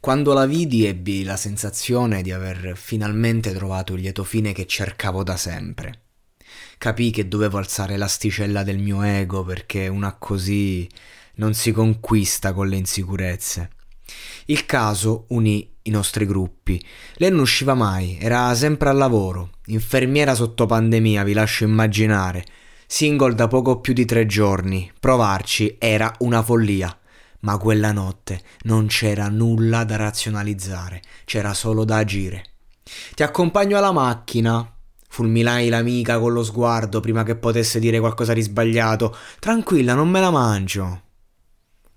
Quando la vidi ebbi la sensazione di aver finalmente trovato il lieto fine che cercavo da sempre. Capii che dovevo alzare l'asticella del mio ego perché una così non si conquista con le insicurezze. Il caso unì i nostri gruppi. Lei non usciva mai, era sempre al lavoro, infermiera sotto pandemia, vi lascio immaginare. Single da poco più di tre giorni. Provarci era una follia ma quella notte non c'era nulla da razionalizzare, c'era solo da agire. Ti accompagno alla macchina. Fulminai l'amica con lo sguardo prima che potesse dire qualcosa di sbagliato. Tranquilla, non me la mangio.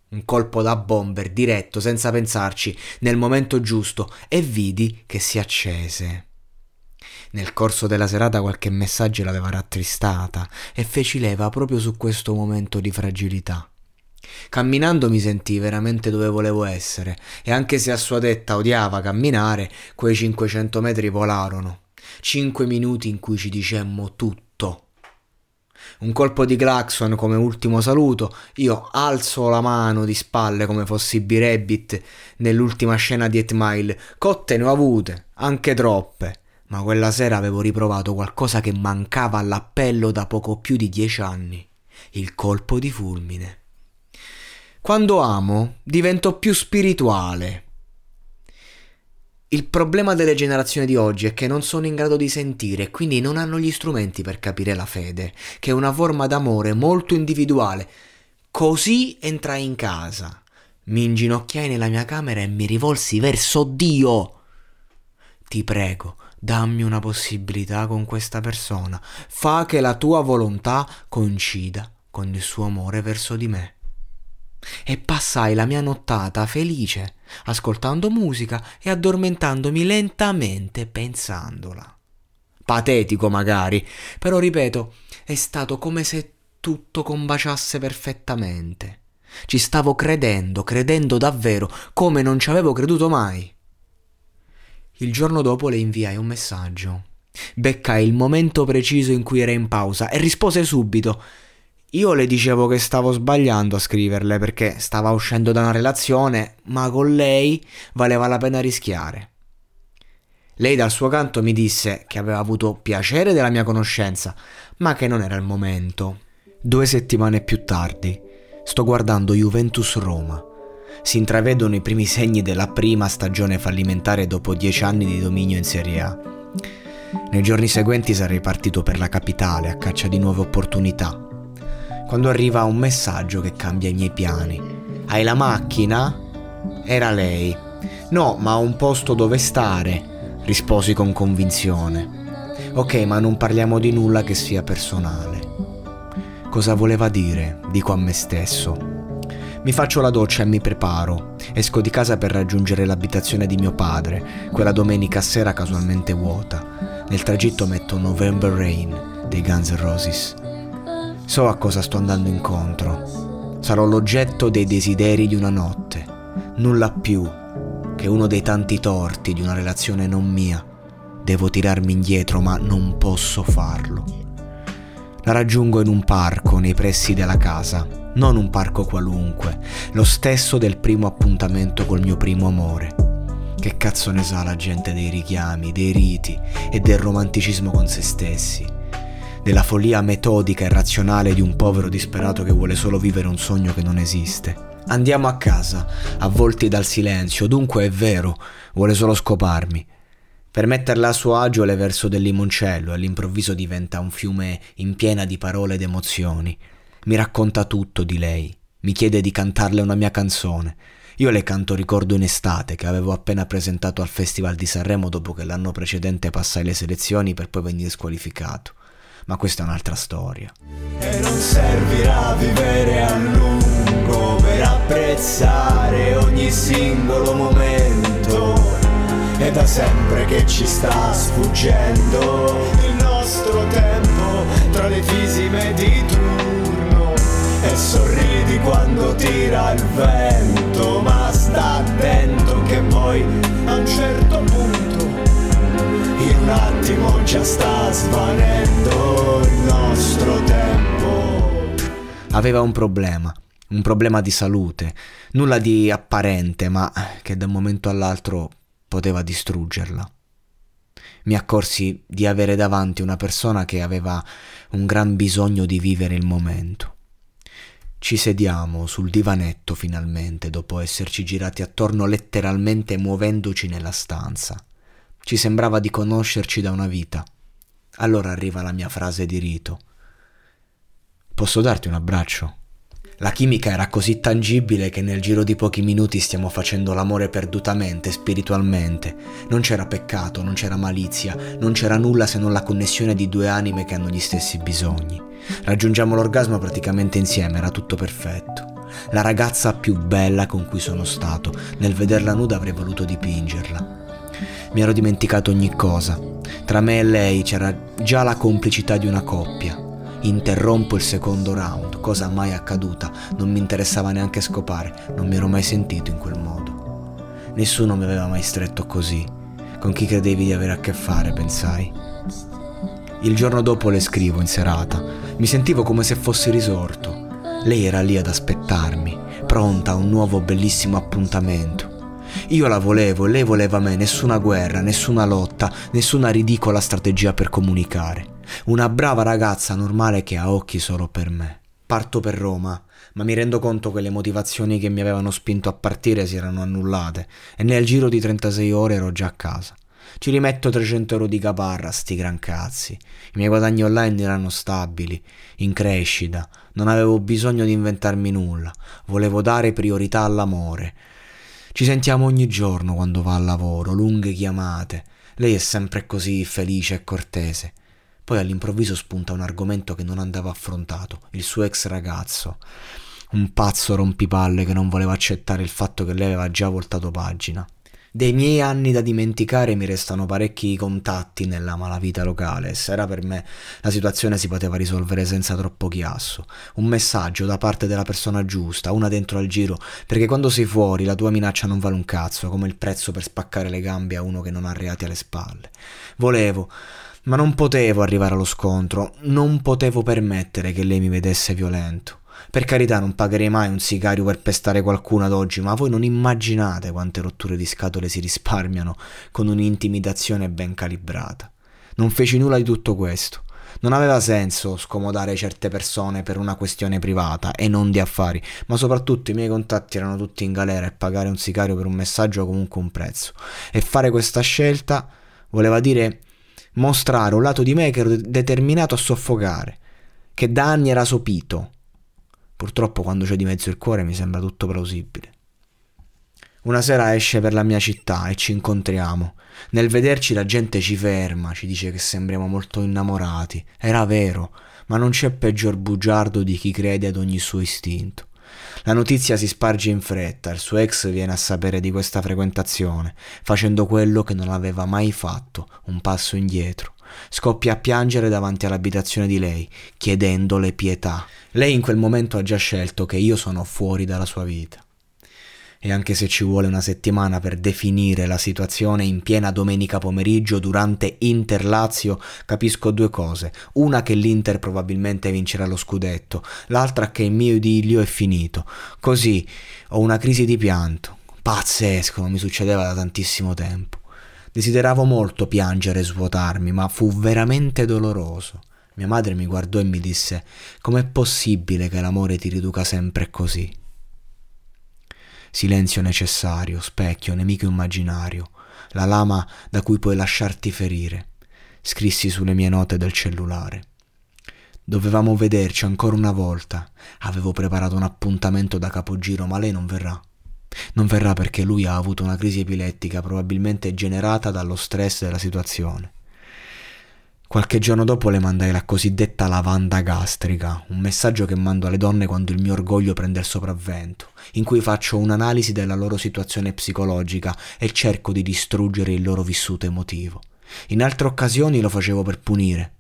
Un colpo da bomber diretto, senza pensarci, nel momento giusto, e vidi che si accese. Nel corso della serata qualche messaggio l'aveva rattristata e feci leva proprio su questo momento di fragilità. Camminando mi sentii veramente dove volevo essere e anche se a sua detta odiava camminare, quei 500 metri volarono. Cinque minuti in cui ci dicemmo tutto. Un colpo di clacson come ultimo saluto, io alzo la mano di spalle come fossi B-Rabbit nell'ultima scena di 8 Mile. Cotte ne ho avute, anche troppe, ma quella sera avevo riprovato qualcosa che mancava all'appello da poco più di dieci anni. Il colpo di fulmine. Quando amo, divento più spirituale. Il problema delle generazioni di oggi è che non sono in grado di sentire e quindi non hanno gli strumenti per capire la fede, che è una forma d'amore molto individuale. Così entrai in casa, mi inginocchiai nella mia camera e mi rivolsi verso Dio. Ti prego, dammi una possibilità con questa persona, fa che la tua volontà coincida con il suo amore verso di me e passai la mia nottata felice, ascoltando musica e addormentandomi lentamente pensandola. Patetico magari, però ripeto, è stato come se tutto combaciasse perfettamente. Ci stavo credendo, credendo davvero, come non ci avevo creduto mai. Il giorno dopo le inviai un messaggio. Beccai il momento preciso in cui era in pausa e rispose subito io le dicevo che stavo sbagliando a scriverle perché stava uscendo da una relazione, ma con lei valeva la pena rischiare. Lei dal suo canto mi disse che aveva avuto piacere della mia conoscenza, ma che non era il momento. Due settimane più tardi sto guardando Juventus Roma. Si intravedono i primi segni della prima stagione fallimentare dopo dieci anni di dominio in Serie A. Nei giorni seguenti sarei partito per la capitale a caccia di nuove opportunità quando arriva un messaggio che cambia i miei piani. Hai la macchina? Era lei. No, ma ho un posto dove stare, risposi con convinzione. Ok, ma non parliamo di nulla che sia personale. Cosa voleva dire? Dico a me stesso. Mi faccio la doccia e mi preparo. Esco di casa per raggiungere l'abitazione di mio padre, quella domenica sera casualmente vuota. Nel tragitto metto November Rain dei Guns N' Roses. So a cosa sto andando incontro. Sarò l'oggetto dei desideri di una notte, nulla più che uno dei tanti torti di una relazione non mia, Devo tirarmi indietro, ma non posso farlo. La raggiungo in un parco nei pressi della casa, non un parco qualunque, lo stesso del primo appuntamento col mio primo amore. Che cazzo ne sa la gente dei richiami, dei riti e del romanticismo con se stessi? Della follia metodica e razionale di un povero disperato che vuole solo vivere un sogno che non esiste. Andiamo a casa, avvolti dal silenzio, dunque è vero, vuole solo scoparmi. Per metterla a suo agio le verso del limoncello e all'improvviso diventa un fiume in piena di parole ed emozioni. Mi racconta tutto di lei, mi chiede di cantarle una mia canzone. Io le canto Ricordo in estate che avevo appena presentato al Festival di Sanremo dopo che l'anno precedente passai le selezioni per poi venire squalificato. Ma questa è un'altra storia. E non servirà vivere a lungo per apprezzare ogni singolo momento è da sempre che ci sta sfuggendo il nostro tempo tra le fisime di turno e sorridi quando tira il vento ma sta attento che poi a un certo punto un attimo già sta svanendo il nostro tempo aveva un problema un problema di salute, nulla di apparente, ma che da un momento all'altro poteva distruggerla. Mi accorsi di avere davanti una persona che aveva un gran bisogno di vivere il momento. Ci sediamo sul divanetto finalmente, dopo esserci girati attorno letteralmente muovendoci nella stanza. Ci sembrava di conoscerci da una vita. Allora arriva la mia frase di rito. Posso darti un abbraccio? La chimica era così tangibile che nel giro di pochi minuti stiamo facendo l'amore perdutamente, spiritualmente. Non c'era peccato, non c'era malizia, non c'era nulla se non la connessione di due anime che hanno gli stessi bisogni. Raggiungiamo l'orgasmo praticamente insieme, era tutto perfetto. La ragazza più bella con cui sono stato, nel vederla nuda avrei voluto dipingerla. Mi ero dimenticato ogni cosa. Tra me e lei c'era già la complicità di una coppia. Interrompo il secondo round, cosa mai accaduta, non mi interessava neanche scopare, non mi ero mai sentito in quel modo. Nessuno mi aveva mai stretto così. Con chi credevi di avere a che fare, pensai. Il giorno dopo le scrivo in serata. Mi sentivo come se fossi risorto. Lei era lì ad aspettarmi, pronta a un nuovo bellissimo appuntamento. Io la volevo e lei voleva me, nessuna guerra, nessuna lotta, nessuna ridicola strategia per comunicare. Una brava ragazza normale che ha occhi solo per me. Parto per Roma, ma mi rendo conto che le motivazioni che mi avevano spinto a partire si erano annullate e nel giro di 36 ore ero già a casa. Ci rimetto 300 euro di caparra, sti gran cazzi. I miei guadagni online erano stabili, in crescita, non avevo bisogno di inventarmi nulla, volevo dare priorità all'amore. Ci sentiamo ogni giorno quando va al lavoro, lunghe chiamate. Lei è sempre così felice e cortese. Poi all'improvviso spunta un argomento che non andava affrontato, il suo ex ragazzo. Un pazzo rompipalle che non voleva accettare il fatto che lei aveva già voltato pagina. Dei miei anni da dimenticare mi restano parecchi contatti nella malavita locale se era per me la situazione si poteva risolvere senza troppo chiasso. Un messaggio da parte della persona giusta, una dentro al giro, perché quando sei fuori la tua minaccia non vale un cazzo, come il prezzo per spaccare le gambe a uno che non ha reati alle spalle. Volevo, ma non potevo arrivare allo scontro, non potevo permettere che lei mi vedesse violento. Per carità non pagherei mai un sicario per pestare qualcuno ad oggi, ma voi non immaginate quante rotture di scatole si risparmiano con un'intimidazione ben calibrata. Non feci nulla di tutto questo. Non aveva senso scomodare certe persone per una questione privata e non di affari, ma soprattutto i miei contatti erano tutti in galera e pagare un sicario per un messaggio ha comunque un prezzo. E fare questa scelta voleva dire mostrare un lato di me che ero determinato a soffocare, che da anni era sopito. Purtroppo quando c'è di mezzo il cuore mi sembra tutto plausibile. Una sera esce per la mia città e ci incontriamo. Nel vederci la gente ci ferma, ci dice che sembriamo molto innamorati. Era vero, ma non c'è peggior bugiardo di chi crede ad ogni suo istinto. La notizia si sparge in fretta, il suo ex viene a sapere di questa frequentazione, facendo quello che non aveva mai fatto, un passo indietro. Scoppia a piangere davanti all'abitazione di lei, chiedendole pietà. Lei in quel momento ha già scelto che io sono fuori dalla sua vita. E anche se ci vuole una settimana per definire la situazione in piena domenica pomeriggio durante Inter-Lazio, capisco due cose. Una che l'Inter probabilmente vincerà lo scudetto, l'altra che il mio idillio è finito. Così ho una crisi di pianto. Pazzesco, non mi succedeva da tantissimo tempo. Desideravo molto piangere e svuotarmi, ma fu veramente doloroso. Mia madre mi guardò e mi disse: Com'è possibile che l'amore ti riduca sempre così? Silenzio necessario, specchio, nemico immaginario, la lama da cui puoi lasciarti ferire. Scrissi sulle mie note del cellulare. Dovevamo vederci ancora una volta. Avevo preparato un appuntamento da capogiro, ma lei non verrà. Non verrà perché lui ha avuto una crisi epilettica probabilmente generata dallo stress della situazione. Qualche giorno dopo le mandai la cosiddetta lavanda gastrica, un messaggio che mando alle donne quando il mio orgoglio prende il sopravvento, in cui faccio un'analisi della loro situazione psicologica e cerco di distruggere il loro vissuto emotivo. In altre occasioni lo facevo per punire.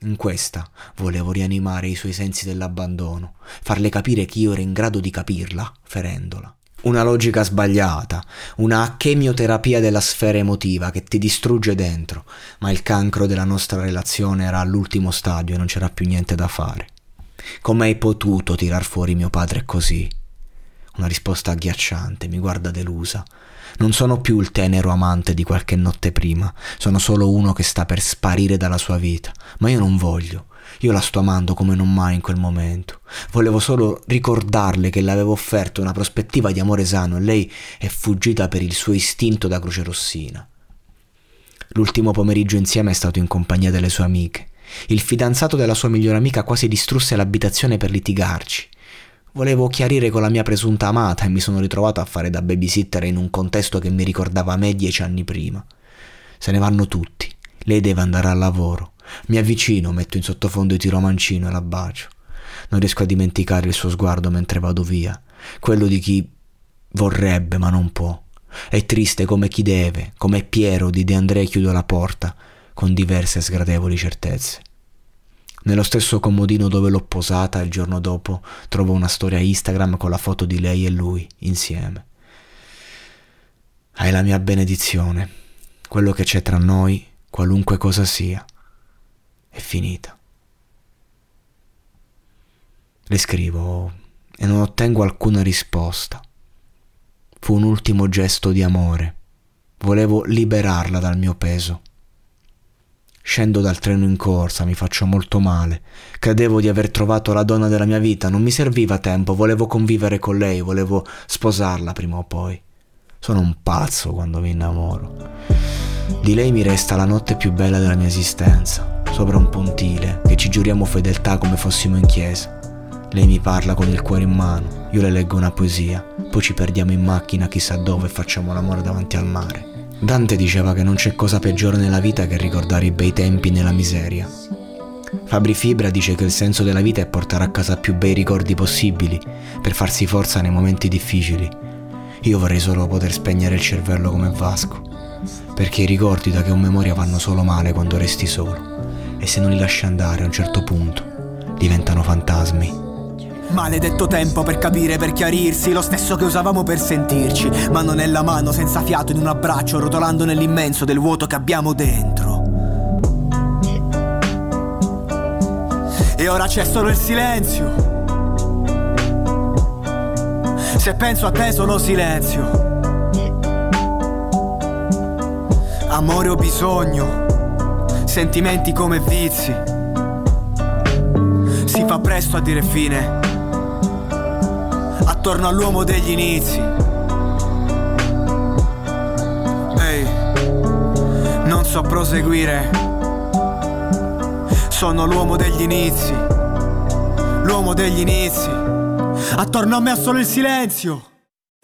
In questa volevo rianimare i suoi sensi dell'abbandono, farle capire che io ero in grado di capirla, ferendola una logica sbagliata, una chemioterapia della sfera emotiva che ti distrugge dentro, ma il cancro della nostra relazione era all'ultimo stadio e non c'era più niente da fare. Come hai potuto tirar fuori mio padre così? Una risposta agghiacciante, mi guarda delusa. Non sono più il tenero amante di qualche notte prima, sono solo uno che sta per sparire dalla sua vita, ma io non voglio. Io la sto amando come non mai in quel momento. Volevo solo ricordarle che le avevo offerto una prospettiva di amore sano e lei è fuggita per il suo istinto da croce rossina. L'ultimo pomeriggio insieme è stato in compagnia delle sue amiche. Il fidanzato della sua migliore amica quasi distrusse l'abitazione per litigarci. Volevo chiarire con la mia presunta amata e mi sono ritrovato a fare da babysitter in un contesto che mi ricordava me dieci anni prima. Se ne vanno tutti. Lei deve andare al lavoro. Mi avvicino, metto in sottofondo il tiro mancino e la bacio. Non riesco a dimenticare il suo sguardo mentre vado via, quello di chi vorrebbe ma non può. È triste come chi deve, come Piero di De André chiude la porta, con diverse sgradevoli certezze. Nello stesso comodino dove l'ho posata il giorno dopo trovo una storia Instagram con la foto di lei e lui insieme. Hai la mia benedizione. Quello che c'è tra noi, qualunque cosa sia, è finita. Le scrivo e non ottengo alcuna risposta. Fu un ultimo gesto di amore. Volevo liberarla dal mio peso. Scendo dal treno in corsa, mi faccio molto male. Credevo di aver trovato la donna della mia vita, non mi serviva tempo, volevo convivere con lei, volevo sposarla prima o poi. Sono un pazzo quando mi innamoro. Di lei mi resta la notte più bella della mia esistenza sopra un pontile, che ci giuriamo fedeltà come fossimo in chiesa. Lei mi parla con il cuore in mano, io le leggo una poesia, poi ci perdiamo in macchina chissà dove e facciamo l'amore davanti al mare. Dante diceva che non c'è cosa peggiore nella vita che ricordare i bei tempi nella miseria. Fabri Fibra dice che il senso della vita è portare a casa più bei ricordi possibili per farsi forza nei momenti difficili. Io vorrei solo poter spegnere il cervello come Vasco, perché i ricordi da che ho memoria vanno solo male quando resti solo e se non li lasci andare a un certo punto diventano fantasmi. Maledetto tempo per capire, per chiarirsi, lo stesso che usavamo per sentirci, mano nella mano, senza fiato, in un abbraccio, rotolando nell'immenso del vuoto che abbiamo dentro. E ora c'è solo il silenzio. Se penso a te sono silenzio. Amore o bisogno sentimenti come vizi. Si fa presto a dire fine, attorno all'uomo degli inizi. Ehi, non so proseguire, sono l'uomo degli inizi, l'uomo degli inizi. Attorno a me ha solo il silenzio.